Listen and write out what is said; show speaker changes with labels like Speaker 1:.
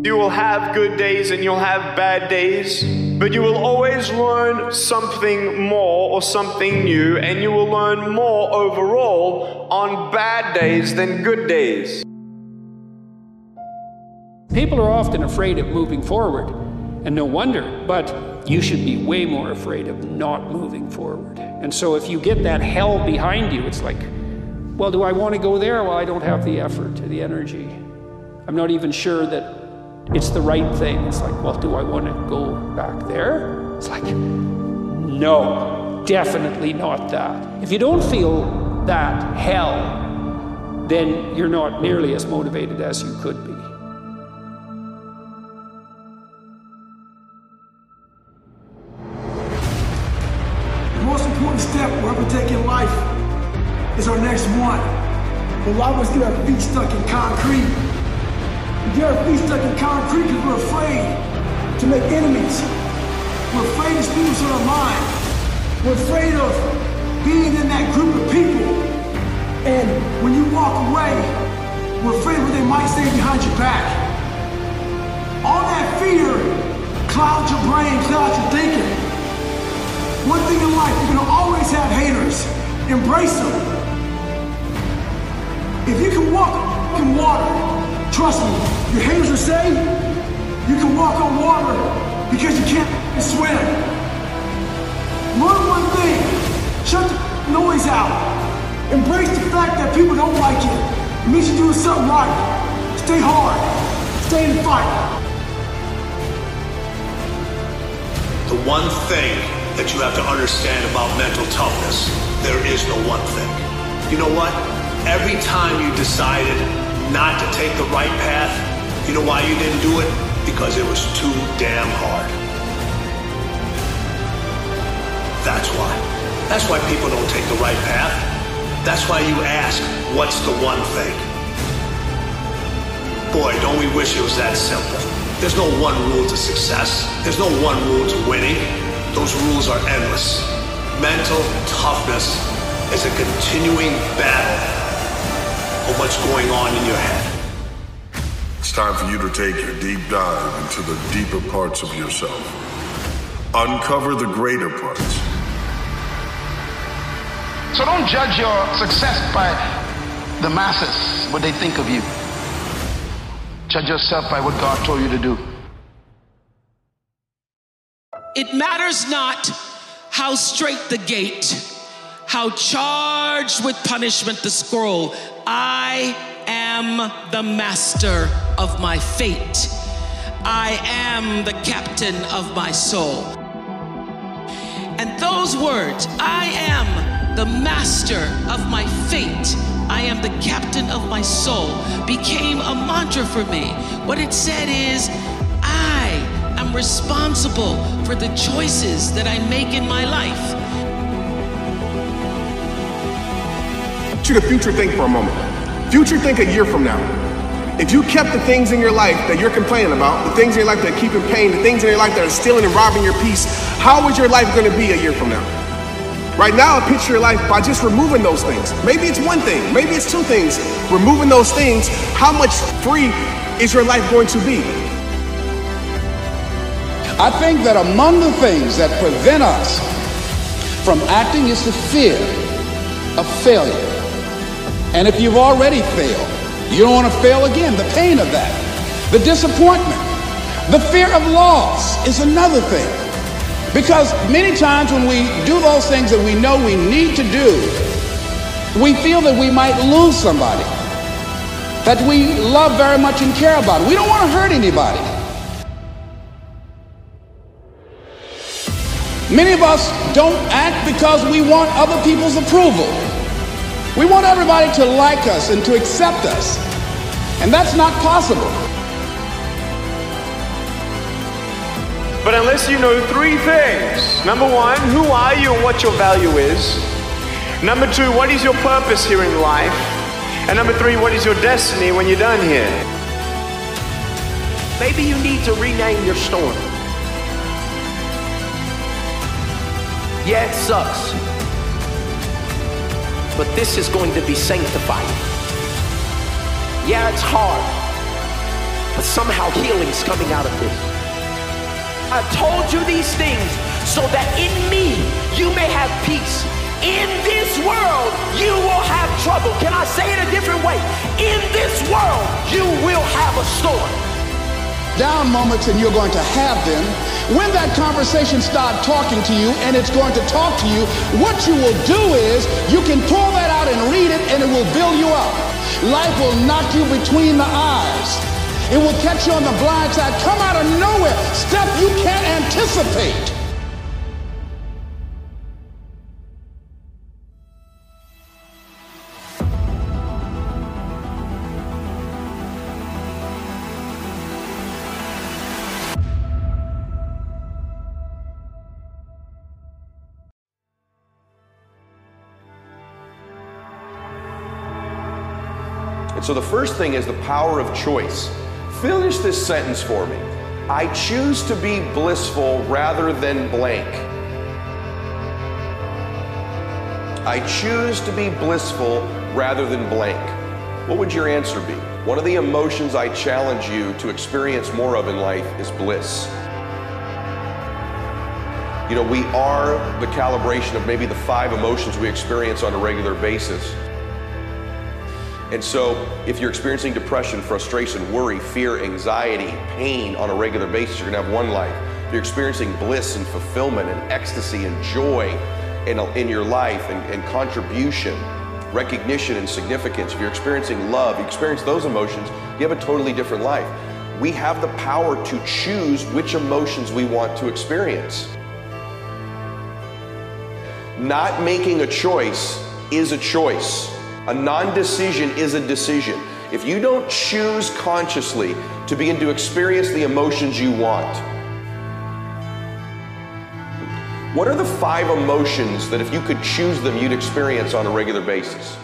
Speaker 1: You will have good days and you'll have bad days, but you will always learn something more or something new, and you will learn more overall on bad days than good days.
Speaker 2: People are often afraid of moving forward, and no wonder, but you should be way more afraid of not moving forward. And so if you get that hell behind you, it's like, well, do I want to go there? Well, I don't have the effort, the energy. I'm not even sure that it's the right thing. It's like, well, do I want to go back there? It's like, no, definitely not that. If you don't feel that hell, then you're not nearly as motivated as you could be.
Speaker 3: The most important step we'll ever take in life is our next one. A lot of us get our feet stuck in concrete. We get our feet stuck in concrete because we're afraid to make enemies. We're afraid to speak our mind. We're afraid of being in that group of people. And when you walk away, we're afraid what they might say behind your back. All that fear clouds your brain, clouds your thinking. One thing in life, you're gonna always have haters. Embrace them. If you can walk in water, trust me, your haters will say you can walk on water because you can't swim. Learn one thing, shut the noise out. Embrace the fact that people don't like you. It means you're doing something right. Stay hard. Stay in the fight.
Speaker 4: The one thing that you have to understand about mental toughness, there is no one thing. You know what? Every time you decided not to take the right path, you know why you didn't do it? Because it was too damn hard. That's why. That's why people don't take the right path. That's why you ask, what's the one thing? Boy, don't we wish it was that simple. There's no one rule to success. There's no one rule to winning. Those rules are endless. Mental toughness is a continuing battle of what's going on in your head.
Speaker 5: It's time for you to take your deep dive into the deeper parts of yourself. Uncover the greater parts.
Speaker 6: So don't judge your success by the masses, what they think of you. Judge yourself by what God told you to do.
Speaker 7: It matters not how strait the gate, how charged with punishment the scroll. I am the master of my fate. I am the captain of my soul. And those words, I am the master of my fate, I am the captain of my soul, became a mantra for me. What it said is, I am responsible for the choices that I make in my life.
Speaker 8: To the future think for a moment. Future think a year from now. If you kept the things in your life that you're complaining about, the things in your life that keep in pain, the things in your life that are stealing and robbing your peace, how is your life going to be a year from now? Right now, picture your life by just removing those things. Maybe it's one thing, maybe it's two things. Removing those things, how much free is your life going to be?
Speaker 9: I think that among the things that prevent us from acting is the fear of failure. And if you've already failed, you don't want to fail again. The pain of that, the disappointment, the fear of loss is another thing. Because many times when we do those things that we know we need to do, we feel that we might lose somebody that we love very much and care about. We don't want to hurt anybody. Many of us don't act because we want other people's approval. We want everybody to like us and to accept us. And that's not possible.
Speaker 1: But unless you know three things number one, who are you and what your value is? Number two, what is your purpose here in life? And number three, what is your destiny when you're done here?
Speaker 10: Maybe you need to rename your storm. Yeah, it sucks. But this is going to be sanctified. Yeah, it's hard. but somehow healing's coming out of this. I've told you these things so that in me you may have peace. In this world, you will have trouble. Can I say it a different way? In this world, you will have a storm.
Speaker 9: Down moments and you're going to have them. When that conversation starts talking to you and it's going to talk to you, what you will do is you can pull that out and read it and it will build you up. Life will knock you between the eyes. It will catch you on the blind side, come out of nowhere, stuff you can't anticipate.
Speaker 11: And so the first thing is the power of choice. Finish this sentence for me. I choose to be blissful rather than blank. I choose to be blissful rather than blank. What would your answer be? One of the emotions I challenge you to experience more of in life is bliss. You know, we are the calibration of maybe the five emotions we experience on a regular basis. And so, if you're experiencing depression, frustration, worry, fear, anxiety, pain on a regular basis, you're gonna have one life. If you're experiencing bliss and fulfillment and ecstasy and joy in, in your life and, and contribution, recognition and significance, if you're experiencing love, you experience those emotions, you have a totally different life. We have the power to choose which emotions we want to experience. Not making a choice is a choice. A non decision is a decision. If you don't choose consciously to begin to experience the emotions you want, what are the five emotions that if you could choose them, you'd experience on a regular basis?